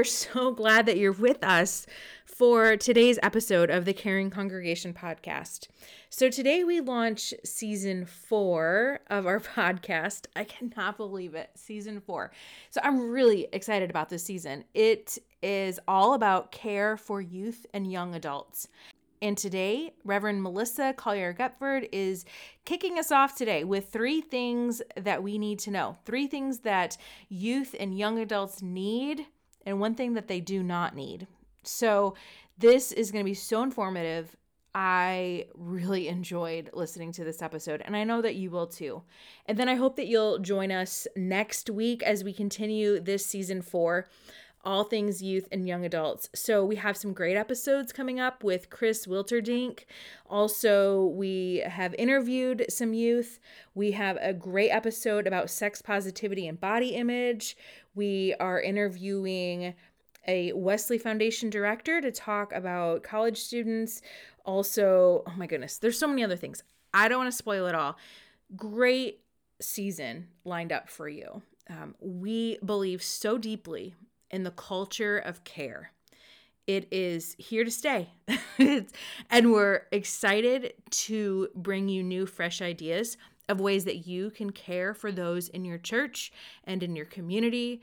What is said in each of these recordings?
we're so glad that you're with us for today's episode of the Caring Congregation podcast. So, today we launch season four of our podcast. I cannot believe it, season four. So, I'm really excited about this season. It is all about care for youth and young adults. And today, Reverend Melissa Collier Gepford is kicking us off today with three things that we need to know. Three things that youth and young adults need, and one thing that they do not need. So, this is going to be so informative. I really enjoyed listening to this episode, and I know that you will too. And then I hope that you'll join us next week as we continue this season four all things youth and young adults. So we have some great episodes coming up with Chris Wilterdink. Also, we have interviewed some youth. We have a great episode about sex positivity and body image. We are interviewing a Wesley Foundation director to talk about college students. Also, oh my goodness, there's so many other things. I don't want to spoil it all. Great season lined up for you. Um, we believe so deeply in the culture of care. It is here to stay. and we're excited to bring you new, fresh ideas of ways that you can care for those in your church and in your community.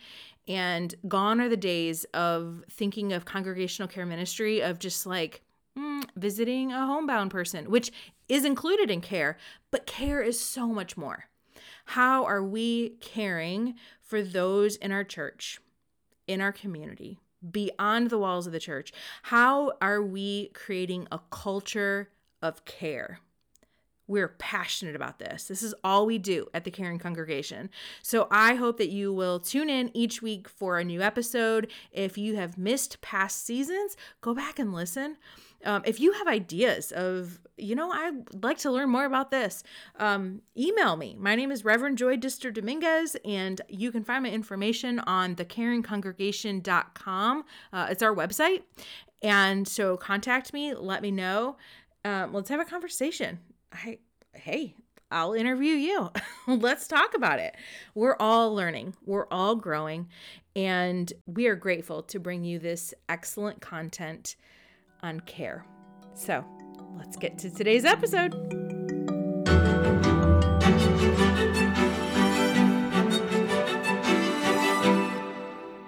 And gone are the days of thinking of congregational care ministry of just like mm, visiting a homebound person, which is included in care, but care is so much more. How are we caring for those in our church? In our community, beyond the walls of the church? How are we creating a culture of care? We're passionate about this. This is all we do at the Caring Congregation. So I hope that you will tune in each week for a new episode. If you have missed past seasons, go back and listen. Um, if you have ideas of, you know, I'd like to learn more about this, um, email me. My name is Reverend Joy Dister Dominguez, and you can find my information on thecaringcongregation.com. Uh, it's our website. And so contact me, let me know. Um, let's have a conversation. I, hey, I'll interview you. Let's talk about it. We're all learning, we're all growing, and we are grateful to bring you this excellent content on care. So let's get to today's episode.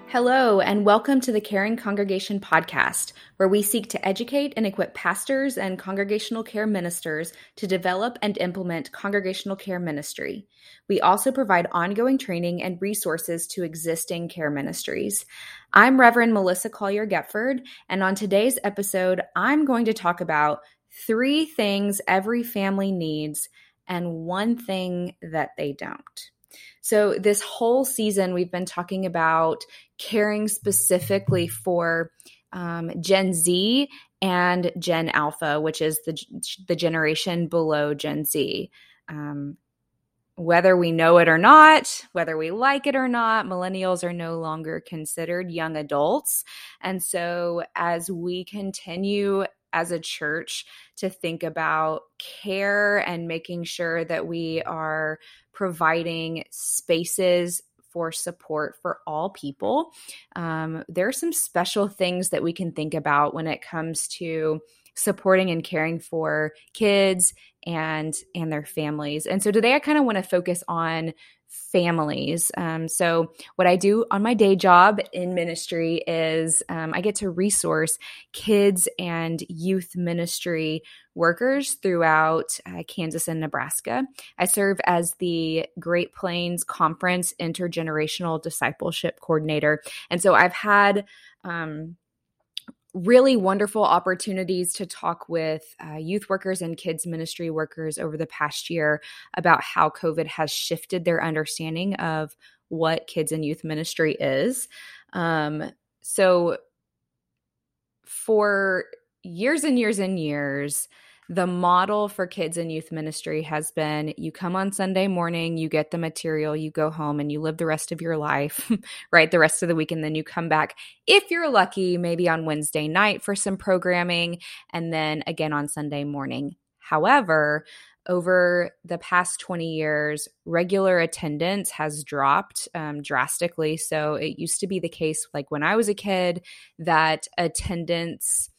Hello, and welcome to the Caring Congregation podcast, where we seek to educate and equip pastors and congregational care ministers to develop and implement congregational care ministry. We also provide ongoing training and resources to existing care ministries. I'm Reverend Melissa Collier Gepford, and on today's episode, I'm going to talk about three things every family needs and one thing that they don't. So, this whole season, we've been talking about caring specifically for um, Gen Z and Gen Alpha, which is the, the generation below Gen Z. Um, whether we know it or not, whether we like it or not, millennials are no longer considered young adults. And so, as we continue as a church to think about care and making sure that we are providing spaces for support for all people. Um, there are some special things that we can think about when it comes to supporting and caring for kids and and their families. And so today I kind of want to focus on families. Um, so, what I do on my day job in ministry is um, I get to resource kids and youth ministry workers throughout uh, Kansas and Nebraska. I serve as the Great Plains Conference Intergenerational Discipleship Coordinator. And so, I've had um, really wonderful opportunities to talk with uh, youth workers and kids ministry workers over the past year about how COVID has shifted their understanding of what kids and youth ministry is. Um, so, for years and years and years, the model for kids and youth ministry has been you come on Sunday morning, you get the material, you go home and you live the rest of your life, right? The rest of the week. And then you come back, if you're lucky, maybe on Wednesday night for some programming, and then again on Sunday morning. However, over the past 20 years, regular attendance has dropped um, drastically. So it used to be the case, like when I was a kid, that attendance,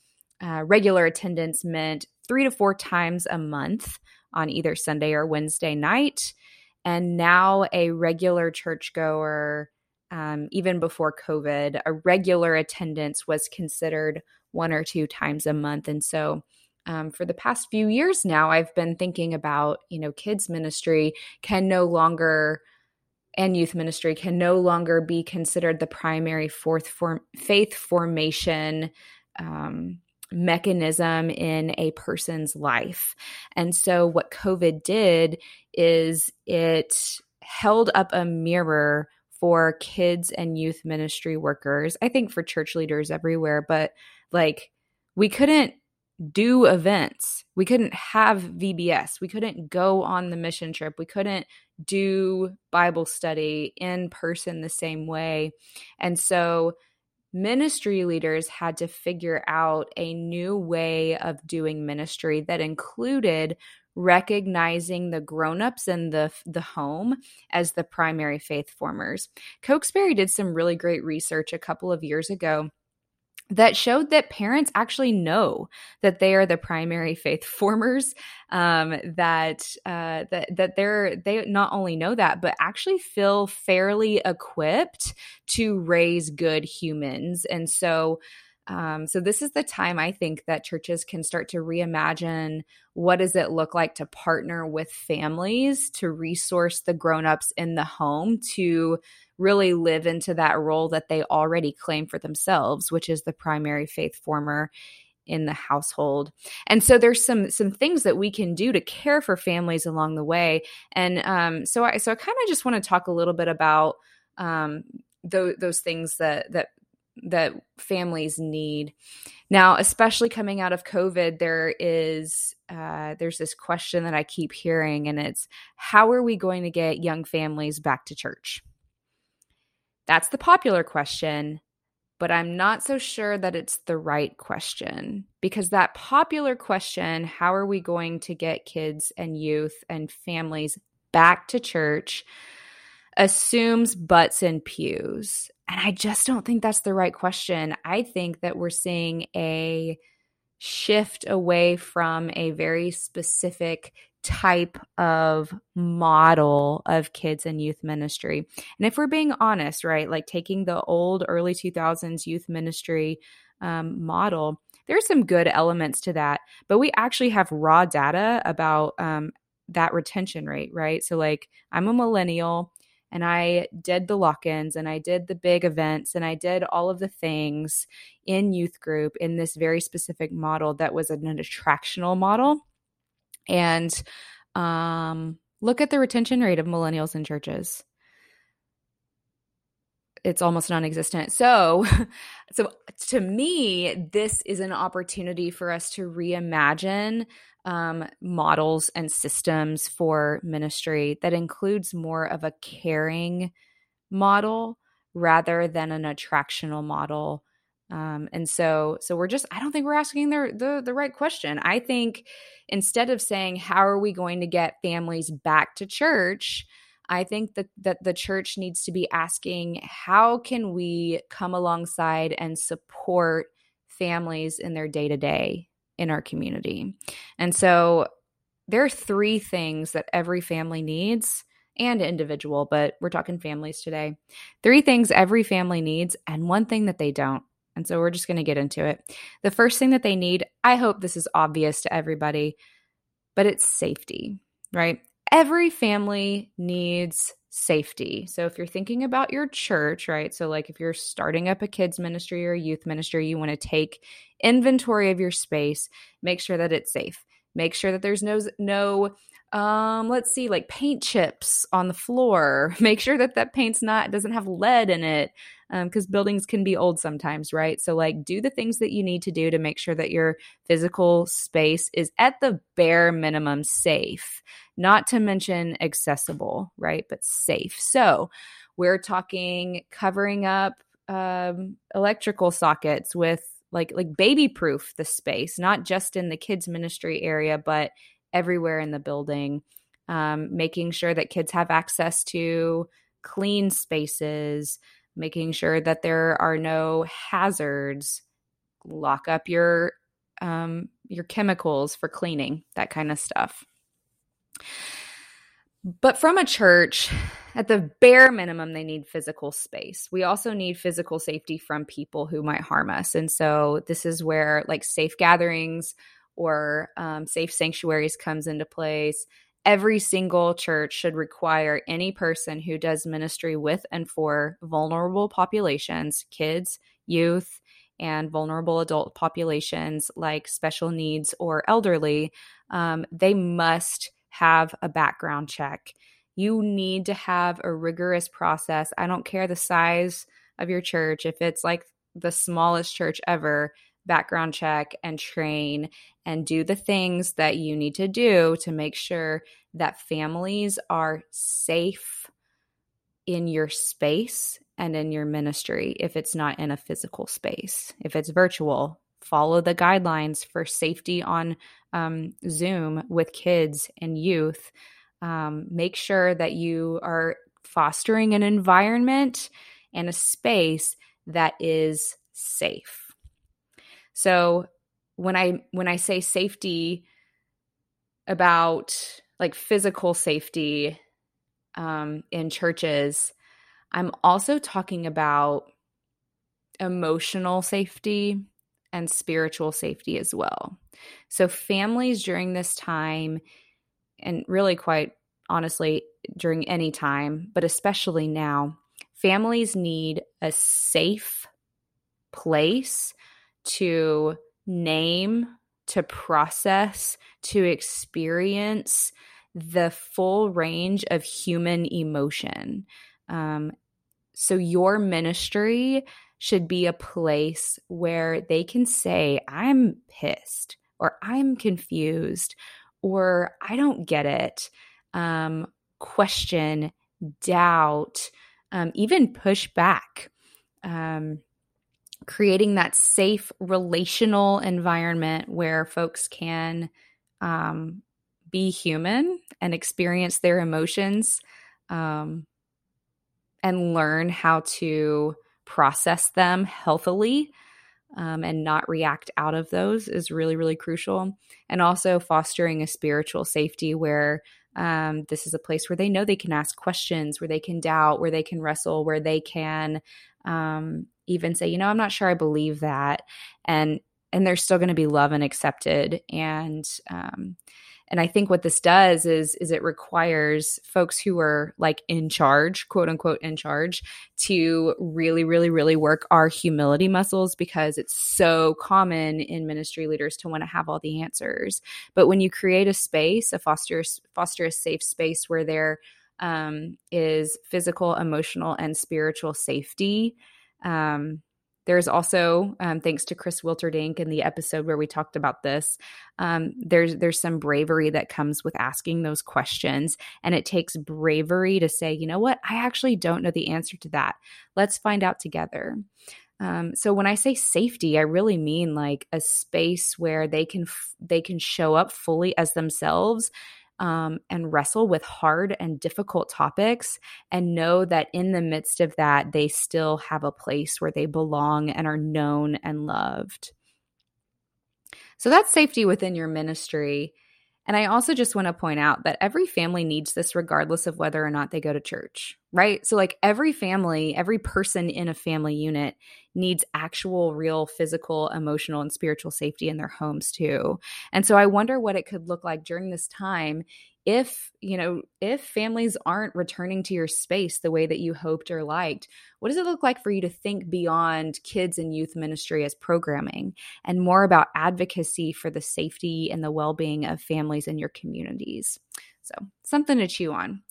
uh, regular attendance meant three to four times a month on either Sunday or Wednesday night. And now a regular churchgoer, um, even before COVID, a regular attendance was considered one or two times a month. And so um, for the past few years now, I've been thinking about, you know, kids ministry can no longer and youth ministry can no longer be considered the primary fourth form faith formation um, mechanism in a person's life. And so, what COVID did is it held up a mirror for kids and youth ministry workers, I think for church leaders everywhere, but like we couldn't do events. We couldn't have VBS. We couldn't go on the mission trip. We couldn't do Bible study in person the same way. And so ministry leaders had to figure out a new way of doing ministry that included recognizing the grown-ups in the the home as the primary faith formers. Cokesbury did some really great research a couple of years ago that showed that parents actually know that they are the primary faith formers um, that uh, that that they're they not only know that but actually feel fairly equipped to raise good humans. And so um, so this is the time I think that churches can start to reimagine what does it look like to partner with families to resource the grown-ups in the home to really live into that role that they already claim for themselves, which is the primary faith former in the household. And so there's some some things that we can do to care for families along the way. And um, so I so I kind of just want to talk a little bit about um, those those things that that that families need. Now, especially coming out of COVID, there is uh, there's this question that I keep hearing, and it's how are we going to get young families back to church? That's the popular question, but I'm not so sure that it's the right question because that popular question, how are we going to get kids and youth and families back to church, assumes butts and pews. And I just don't think that's the right question. I think that we're seeing a shift away from a very specific type of model of kids and youth ministry. And if we're being honest, right, like taking the old early 2000s youth ministry um, model, there's some good elements to that, but we actually have raw data about um, that retention rate, right? So, like, I'm a millennial and I did the lock ins and I did the big events and I did all of the things in youth group in this very specific model that was an attractional model. And um, look at the retention rate of millennials in churches. It's almost non-existent. So, so to me, this is an opportunity for us to reimagine um, models and systems for ministry that includes more of a caring model rather than an attractional model um, and so, so we're just, I don't think we're asking the, the, the right question. I think instead of saying, how are we going to get families back to church? I think that, that the church needs to be asking, how can we come alongside and support families in their day to day in our community? And so there are three things that every family needs and individual, but we're talking families today. Three things every family needs, and one thing that they don't. And so we're just going to get into it. The first thing that they need, I hope this is obvious to everybody, but it's safety, right? Every family needs safety. So if you're thinking about your church, right? So like if you're starting up a kids ministry or a youth ministry, you want to take inventory of your space, make sure that it's safe. Make sure that there's no no um let's see like paint chips on the floor. Make sure that that paint's not doesn't have lead in it because um, buildings can be old sometimes, right? So, like, do the things that you need to do to make sure that your physical space is at the bare minimum safe, not to mention accessible, right? But safe. So, we're talking covering up um, electrical sockets with like like baby proof the space not just in the kids ministry area but everywhere in the building, um, making sure that kids have access to clean spaces, making sure that there are no hazards, lock up your um, your chemicals for cleaning, that kind of stuff. But from a church, at the bare minimum, they need physical space. We also need physical safety from people who might harm us. And so this is where like safe gatherings or um, safe sanctuaries comes into place. Every single church should require any person who does ministry with and for vulnerable populations, kids, youth, and vulnerable adult populations like special needs or elderly, um, they must have a background check. You need to have a rigorous process. I don't care the size of your church, if it's like the smallest church ever, background check and train and do the things that you need to do to make sure that families are safe in your space and in your ministry if it's not in a physical space. If it's virtual, follow the guidelines for safety on um, Zoom with kids and youth. Um, make sure that you are fostering an environment and a space that is safe. So when I when I say safety about like physical safety um, in churches, I'm also talking about emotional safety and spiritual safety as well. So, families during this time, and really quite honestly, during any time, but especially now, families need a safe place to name, to process, to experience the full range of human emotion. Um, so, your ministry should be a place where they can say, I'm pissed, or I'm confused, or I don't get it. Um, question, doubt, um, even push back. Um, creating that safe relational environment where folks can um, be human and experience their emotions um, and learn how to process them healthily um, and not react out of those is really, really crucial. And also fostering a spiritual safety where um, this is a place where they know they can ask questions, where they can doubt, where they can wrestle, where they can um, even say, you know, I'm not sure I believe that. And and they're still going to be loved and accepted and um, and i think what this does is is it requires folks who are like in charge quote unquote in charge to really really really work our humility muscles because it's so common in ministry leaders to want to have all the answers but when you create a space a foster foster a safe space where there um, is physical emotional and spiritual safety um, there's also, um, thanks to Chris Wilterdink in the episode where we talked about this, um, there's there's some bravery that comes with asking those questions, and it takes bravery to say, you know what, I actually don't know the answer to that. Let's find out together. Um, so when I say safety, I really mean like a space where they can f- they can show up fully as themselves um, and wrestle with hard and difficult topics and know that in the midst of that, they still have a place where they belong and are known and loved. So that's safety within your ministry. And I also just want to point out that every family needs this regardless of whether or not they go to church, right? So, like every family, every person in a family unit needs actual, real physical, emotional, and spiritual safety in their homes too. And so, I wonder what it could look like during this time if you know if families aren't returning to your space the way that you hoped or liked what does it look like for you to think beyond kids and youth ministry as programming and more about advocacy for the safety and the well-being of families in your communities? So something to chew on.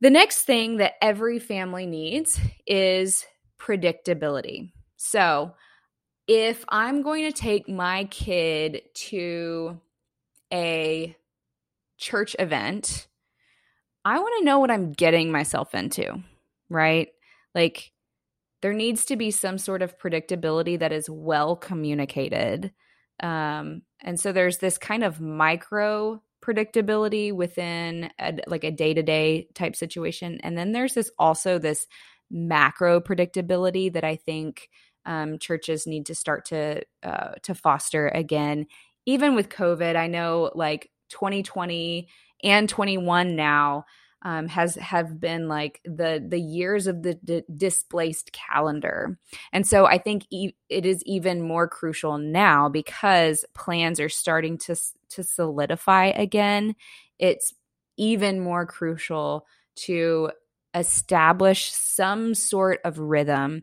The next thing that every family needs is predictability. So if i'm going to take my kid to a church event, I want to know what I'm getting myself into, right? Like, there needs to be some sort of predictability that is well communicated. Um, and so there's this kind of micro predictability within a, like a day-to-day type situation. And then there's this also this macro predictability that i think um, churches need to start to uh, to foster again. Even with covid i know like 2020 and 21 now um, has have been like the the years of the d- displaced calendar, and so I think e- it is even more crucial now because plans are starting to to solidify again. It's even more crucial to establish some sort of rhythm,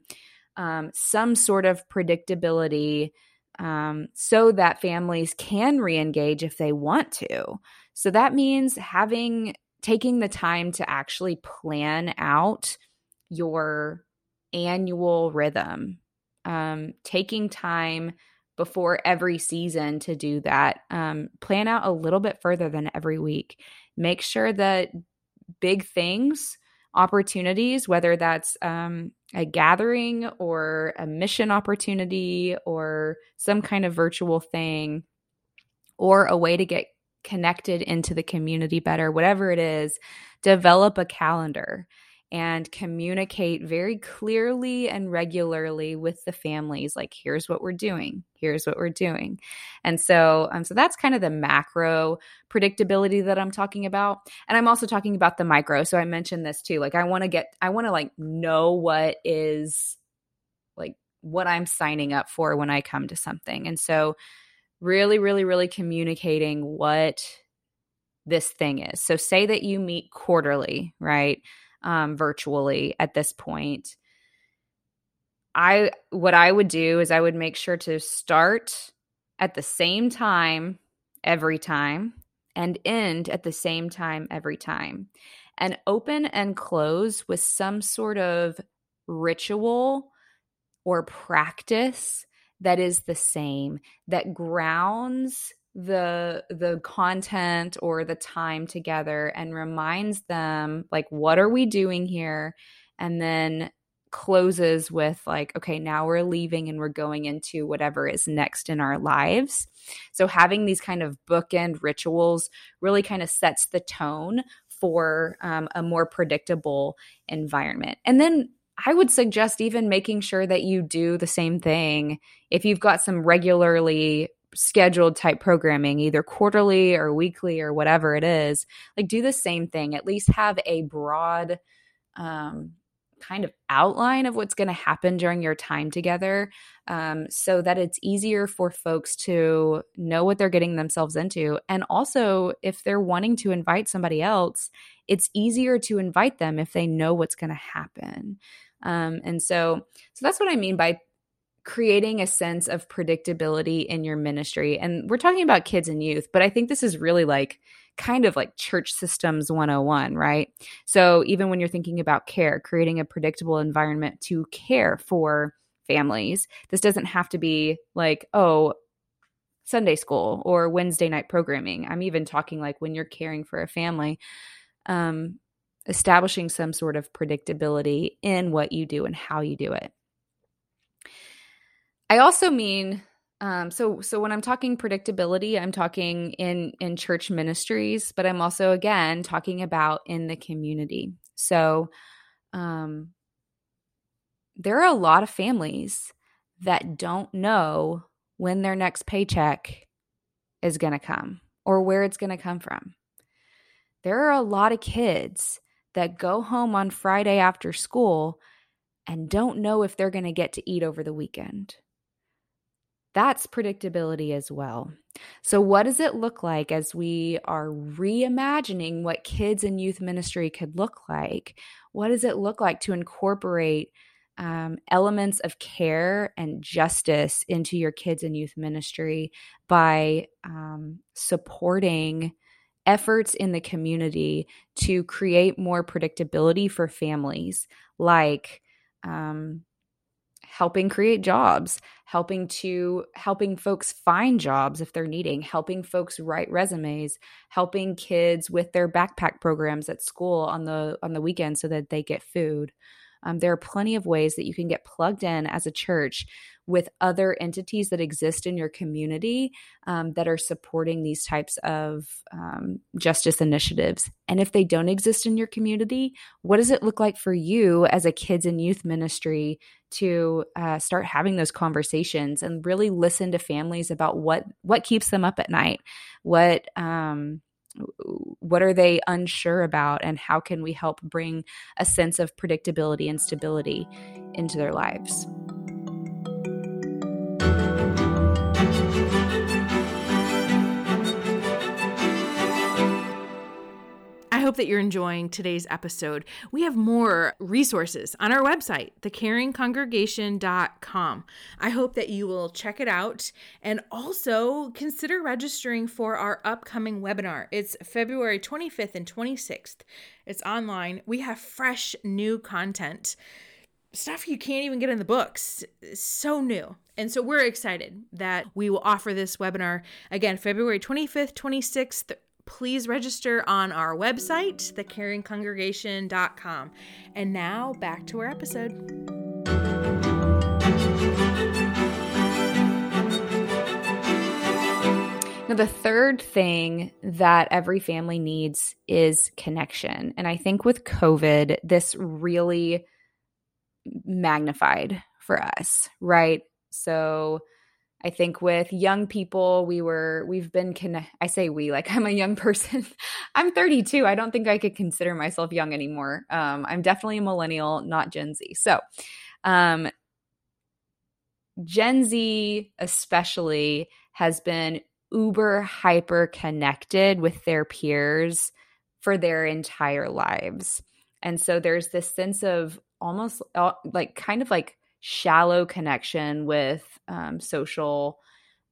um, some sort of predictability. Um, so that families can re-engage if they want to. So that means having taking the time to actually plan out your annual rhythm, um, taking time before every season to do that. Um, plan out a little bit further than every week. Make sure that big things, opportunities, whether that's um, a gathering or a mission opportunity or some kind of virtual thing or a way to get connected into the community better, whatever it is, develop a calendar and communicate very clearly and regularly with the families like here's what we're doing. Here's what we're doing. And so um, so that's kind of the macro predictability that i'm talking about. And i'm also talking about the micro. So i mentioned this too like i want to get i want to like know what is like what i'm signing up for when i come to something. And so really, really, really communicating what this thing is. So, say that you meet quarterly, right? Um, virtually at this point. I what I would do is I would make sure to start at the same time every time and end at the same time every time. And open and close with some sort of ritual or practice that is the same that grounds the the content or the time together and reminds them like what are we doing here? And then closes with like okay now we're leaving and we're going into whatever is next in our lives. So having these kind of bookend rituals really kind of sets the tone for um, a more predictable environment. And then I would suggest even making sure that you do the same thing if you've got some regularly scheduled type programming, either quarterly or weekly or whatever it is. Like, do the same thing. At least have a broad um, kind of outline of what's going to happen during your time together um, so that it's easier for folks to know what they're getting themselves into. And also, if they're wanting to invite somebody else, it's easier to invite them if they know what's going to happen. Um, and so, so that's what I mean by creating a sense of predictability in your ministry. And we're talking about kids and youth, but I think this is really like kind of like church systems 101, right? So even when you're thinking about care, creating a predictable environment to care for families, this doesn't have to be like, oh, Sunday school or Wednesday night programming. I'm even talking like when you're caring for a family. Um, establishing some sort of predictability in what you do and how you do it. I also mean um, so so when I'm talking predictability, I'm talking in in church ministries, but I'm also again talking about in the community. So um, there are a lot of families that don't know when their next paycheck is going to come or where it's going to come from. There are a lot of kids that go home on Friday after school and don't know if they're going to get to eat over the weekend. That's predictability as well. So, what does it look like as we are reimagining what kids and youth ministry could look like? What does it look like to incorporate um, elements of care and justice into your kids and youth ministry by um, supporting efforts in the community to create more predictability for families, like um, helping create jobs, helping to helping folks find jobs if they're needing, helping folks write resumes, helping kids with their backpack programs at school on the on the weekend so that they get food. Um, there are plenty of ways that you can get plugged in as a church with other entities that exist in your community um, that are supporting these types of um, justice initiatives. And if they don't exist in your community, what does it look like for you as a kids and youth ministry to uh, start having those conversations and really listen to families about what what keeps them up at night, what um, what are they unsure about and how can we help bring a sense of predictability and stability into their lives hope that you're enjoying today's episode. We have more resources on our website, thecaringcongregation.com. I hope that you will check it out and also consider registering for our upcoming webinar. It's February 25th and 26th. It's online. We have fresh new content stuff you can't even get in the books. It's so new. And so we're excited that we will offer this webinar again February 25th, 26th, please register on our website, thecaringcongregation.com. And now back to our episode. Now, the third thing that every family needs is connection. And I think with COVID, this really magnified for us, right? So, I think with young people, we were, we've been, connect. I say we, like I'm a young person. I'm 32. I don't think I could consider myself young anymore. Um, I'm definitely a millennial, not Gen Z. So, um, Gen Z, especially, has been uber hyper connected with their peers for their entire lives. And so there's this sense of almost uh, like kind of like shallow connection with um, social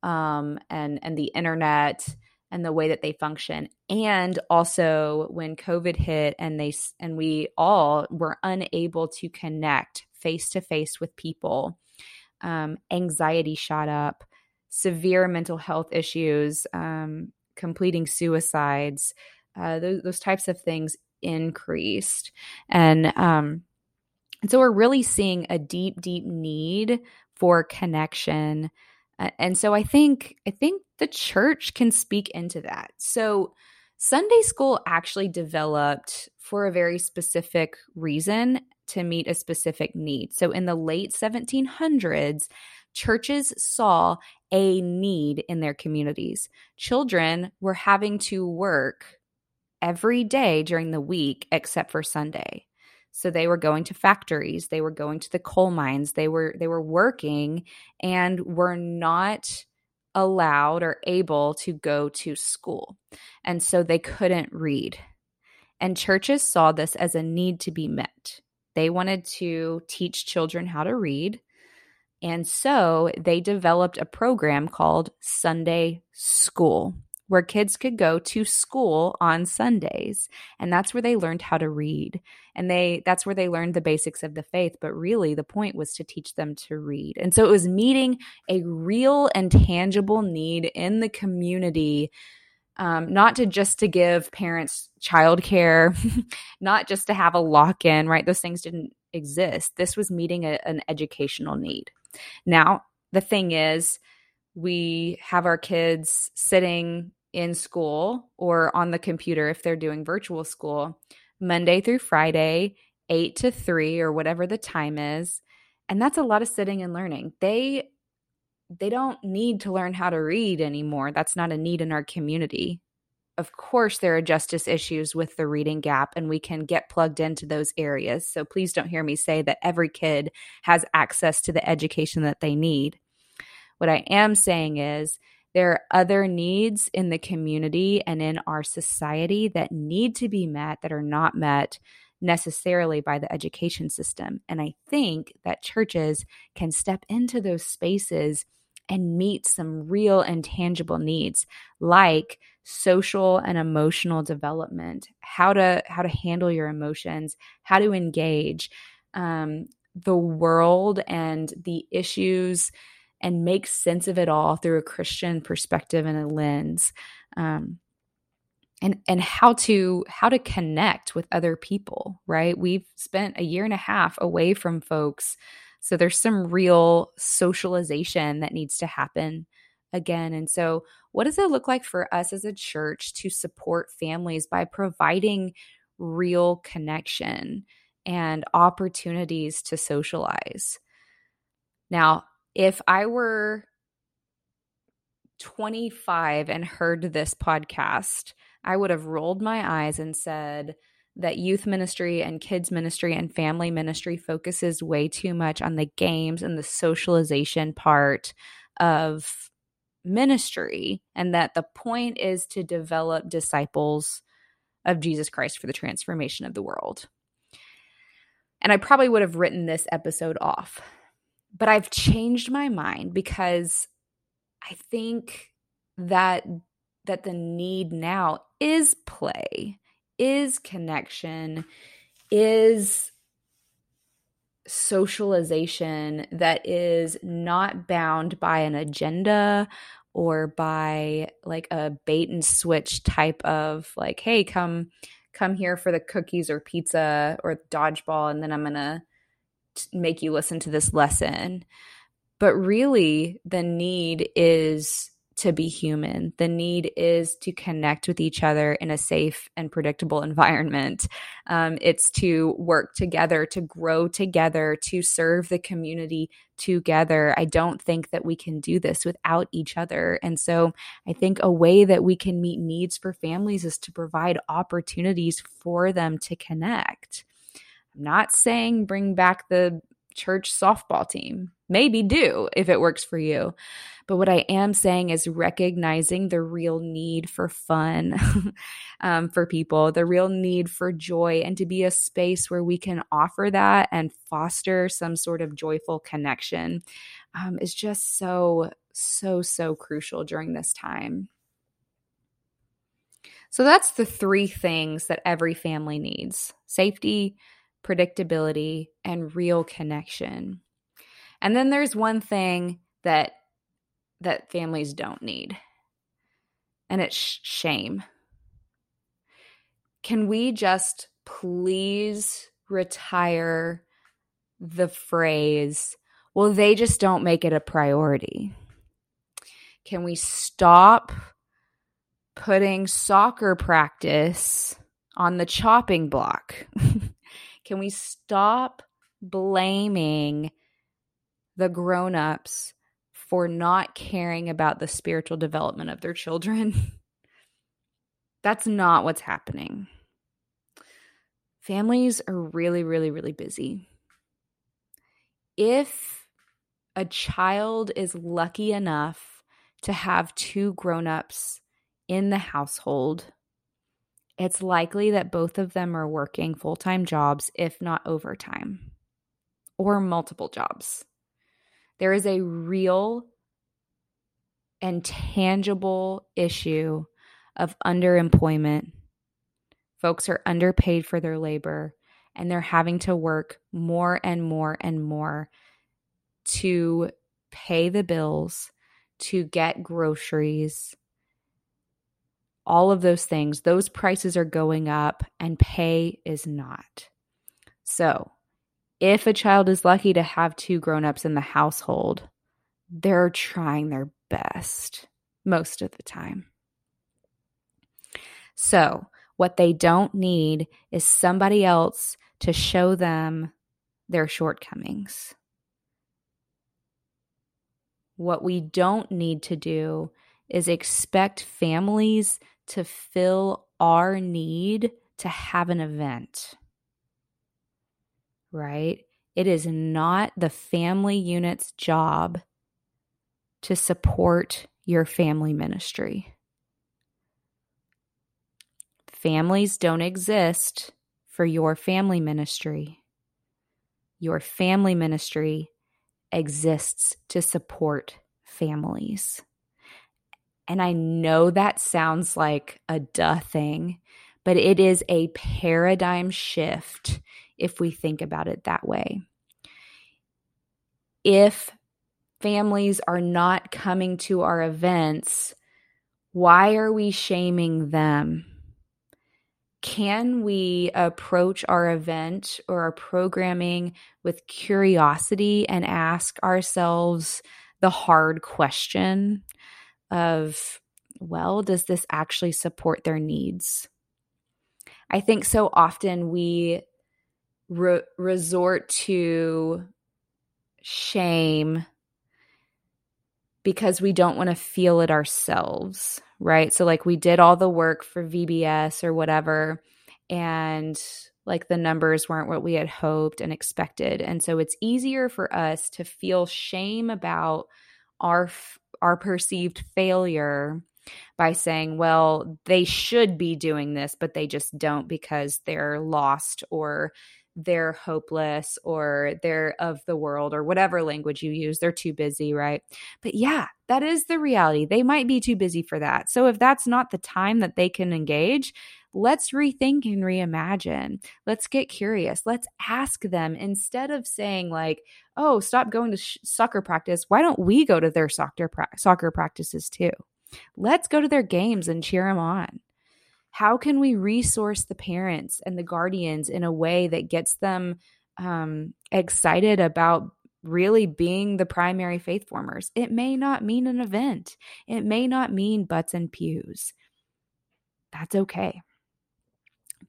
um, and and the internet and the way that they function. And also when covid hit and they and we all were unable to connect face to face with people um, anxiety shot up severe mental health issues um, completing suicides uh, those, those, types of things increased. And um, and so we're really seeing a deep, deep need for connection. And so I think I think the church can speak into that. So Sunday school actually developed for a very specific reason to meet a specific need. So in the late 1700s, churches saw a need in their communities. Children were having to work every day during the week except for Sunday. So they were going to factories, they were going to the coal mines, they were they were working and were not allowed or able to go to school. And so they couldn't read. And churches saw this as a need to be met. They wanted to teach children how to read. And so they developed a program called Sunday School where kids could go to school on Sundays and that's where they learned how to read and they that's where they learned the basics of the faith but really the point was to teach them to read. And so it was meeting a real and tangible need in the community um, not to just to give parents childcare not just to have a lock-in right? Those things didn't exist. This was meeting a, an educational need. Now the thing is we have our kids sitting in school or on the computer if they're doing virtual school Monday through Friday, 8 to 3 or whatever the time is. And that's a lot of sitting and learning. They they don't need to learn how to read anymore. That's not a need in our community. Of course, there are justice issues with the reading gap, and we can get plugged into those areas. So please don't hear me say that every kid has access to the education that they need. What I am saying is there are other needs in the community and in our society that need to be met that are not met necessarily by the education system. And I think that churches can step into those spaces and meet some real and tangible needs like social and emotional development how to how to handle your emotions how to engage um, the world and the issues and make sense of it all through a Christian perspective and a lens. Um, and and how to how to connect with other people right we've spent a year and a half away from folks So there's some real socialization that needs to happen again. And so, what does it look like for us as a church to support families by providing real connection and opportunities to socialize? Now, if I were 25 and heard this podcast, I would have rolled my eyes and said, that youth ministry and kids ministry and family ministry focuses way too much on the games and the socialization part of ministry and that the point is to develop disciples of Jesus Christ for the transformation of the world. And I probably would have written this episode off. But I've changed my mind because I think that that the need now is play, is connection, is socialization that is not bound by an agenda or by like a bait and switch type of like hey come come here for the cookies or pizza or dodgeball and then i'm gonna make you listen to this lesson but really the need is to be human. The need is to connect with each other in a safe and predictable environment. Um, it's to work together, to grow together, to serve the community together. I don't think that we can do this without each other. And so I think a way that we can meet needs for families is to provide opportunities for them to connect. I'm not saying bring back the church softball team. Maybe do if it works for you. But what I am saying is recognizing the real need for fun um, for people, the real need for joy, and to be a space where we can offer that and foster some sort of joyful connection um, is just so, so, so crucial during this time. So that's the three things that every family needs safety, predictability, and real connection. And then there's one thing that that families don't need. And it's shame. Can we just please retire the phrase, well, they just don't make it a priority? Can we stop putting soccer practice on the chopping block? Can we stop blaming the grown-ups for not caring about the spiritual development of their children. That's not what's happening. Families are really, really, really busy. If a child is lucky enough to have two grown ups in the household, it's likely that both of them are working full time jobs, if not overtime, or multiple jobs. There is a real and tangible issue of underemployment. Folks are underpaid for their labor and they're having to work more and more and more to pay the bills, to get groceries, all of those things. Those prices are going up and pay is not. So, if a child is lucky to have two grown-ups in the household, they're trying their best most of the time. So, what they don't need is somebody else to show them their shortcomings. What we don't need to do is expect families to fill our need to have an event right? It is not the family unit's job to support your family ministry. Families don't exist for your family ministry. Your family ministry exists to support families. And I know that sounds like a duh thing, but it is a paradigm shift if we think about it that way. If families are not coming to our events, why are we shaming them? can we approach our event or our programming with curiosity and ask ourselves the hard question of, well, does this actually support their needs? I think so often we re- resort to shame because we don't want to feel it ourselves, right? So, like, we did all the work for VBS or whatever, and like the numbers weren't what we had hoped and expected. And so, it's easier for us to feel shame about our our perceived failure by saying, well, they should be doing this, but they just don't because they're lost or they're hopeless or they're of the world or whatever language you use. They're too busy, right? But yeah, that is the reality. They might be too busy for that. So if that's not the time that they can engage, let's rethink and reimagine. Let's get curious. Let's ask them instead of saying, like, oh, stop going to sh- soccer practice. Why don't we go to their soccer, pra- soccer practices too? Let's go to their games and cheer them on. How can we resource the parents and the guardians in a way that gets them um, excited about really being the primary faith formers? It may not mean an event, it may not mean butts and pews. That's okay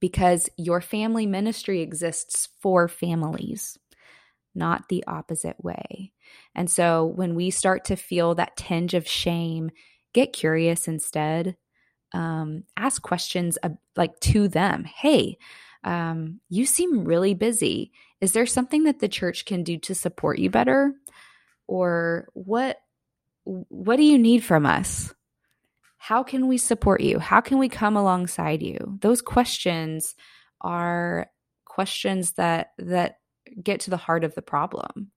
because your family ministry exists for families, not the opposite way. And so when we start to feel that tinge of shame, get curious instead. Um, ask questions uh, like to them. Hey, um, you seem really busy. Is there something that the church can do to support you better? Or what what do you need from us? How can we support you? How can we come alongside you? Those questions are questions that that get to the heart of the problem.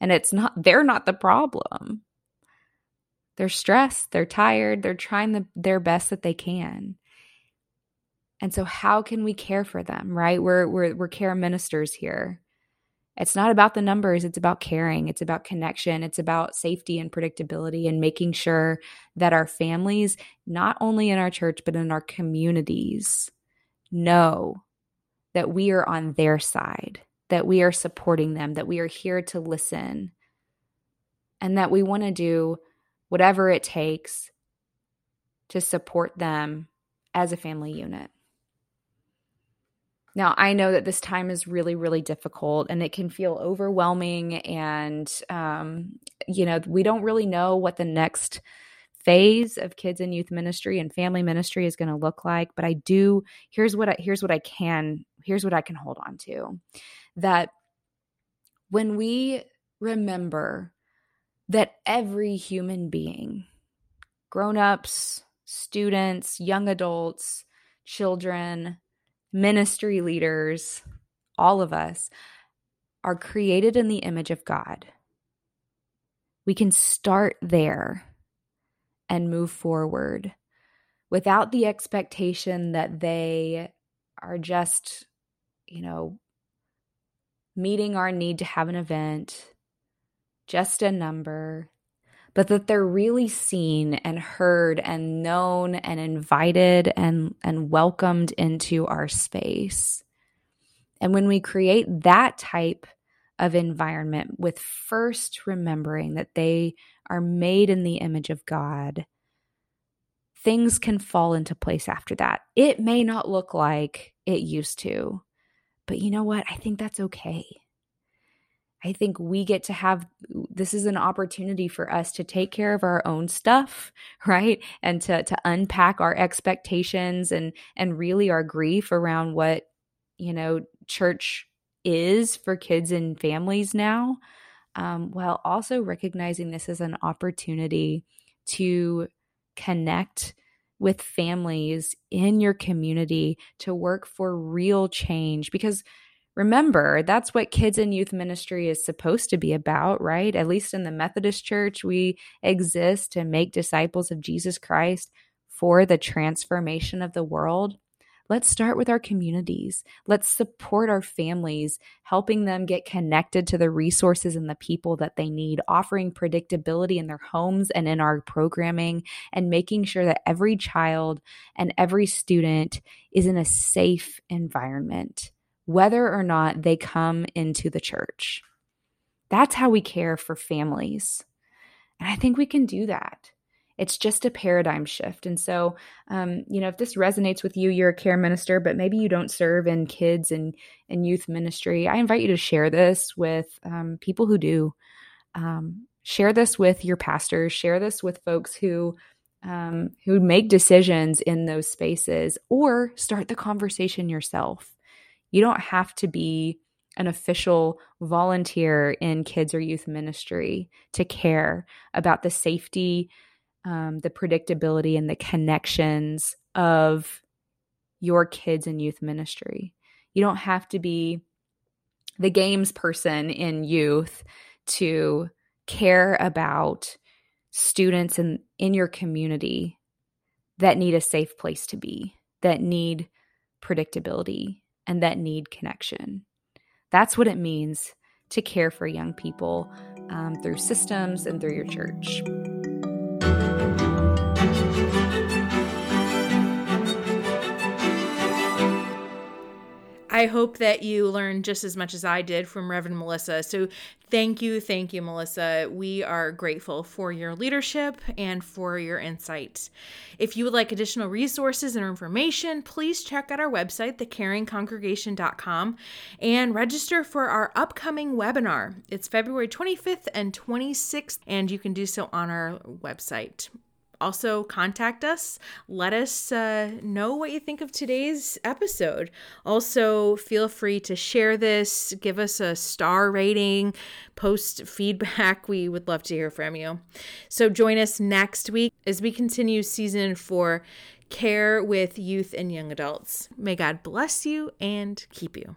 And it's not they're not the problem. They're stressed, they're tired, they're trying the, their best that they can. And so how can we care for them, right? We're we're we're care ministers here. It's not about the numbers, it's about caring, it's about connection, it's about safety and predictability and making sure that our families, not only in our church, but in our communities, know that we are on their side, that we are supporting them, that we are here to listen, and that we want to do whatever it takes to support them as a family unit. Now, I know that this time is really, really difficult and it can feel overwhelming. And, um, you know, we don't really know what the next phase of kids and youth ministry and family ministry is going to look like but i do here's what i here's what i can here's what i can hold on to that when we remember that every human being grown-ups students young adults children ministry leaders, all of us, are created in the image of God. We can start there and move forward without the expectation that they are just, you know, meeting our need to have an event, just a number, but that they're really seen and heard and known and invited and, and welcomed into our space. And when we create that type of environment with first remembering that they are made in the image of God, things can fall into place after that. It may not look like it used to, but you know what? I think that's okay. I think we get to have this is an opportunity for us to take care of our own stuff, right? And to to unpack our expectations and and really our grief around what, you know, church is for kids and families now. Um, while also recognizing this as an opportunity to connect with families in your community to work for real change because remember that's what kids and youth ministry is supposed to be about right? At least in the methodist church we exist to make disciples of jesus christ for the transformation of the world let's start with our communities. Let's support our families, helping them get connected to the resources and the people that they need, offering predictability in their homes and in our programming, and making sure that every child and every student is in a safe environment, whether or not they come into the church. That's how we care for families. And I think we can do that. It's just a paradigm shift. And so, um, you know, if this resonates with you, you're a care minister, but maybe you don't serve in kids and, and youth ministry, I invite you to share this with um, people who do. Um, share this with your pastors, share this with folks who um, who make decisions in those spaces, or start the conversation yourself. You don't have to be an official volunteer in kids or youth ministry to care about the safety, um, the predictability, and the connections of your kids and youth ministry. You don't have to be the games person in youth to care about students in, in your community that need a safe place to be, that need predictability, and that need connection. That's what it means to care for young people um, through systems and through your church. I hope that you learned just as much as I did from Reverend Melissa. So, thank you, thank you, Melissa. We are grateful for your leadership and for your insights. If you would like additional resources and information, please check out our website, thecaringcongregation.com, and register for our upcoming webinar. It's February 25th and 26th, and you can do so on our website also contact us. Let us uh, know what you think of today's episode. Also feel free to share this. Give us a star rating. Post feedback. We would love to hear from you. So join us next week as we continue season four care with youth and young adults. May god bless you and keep you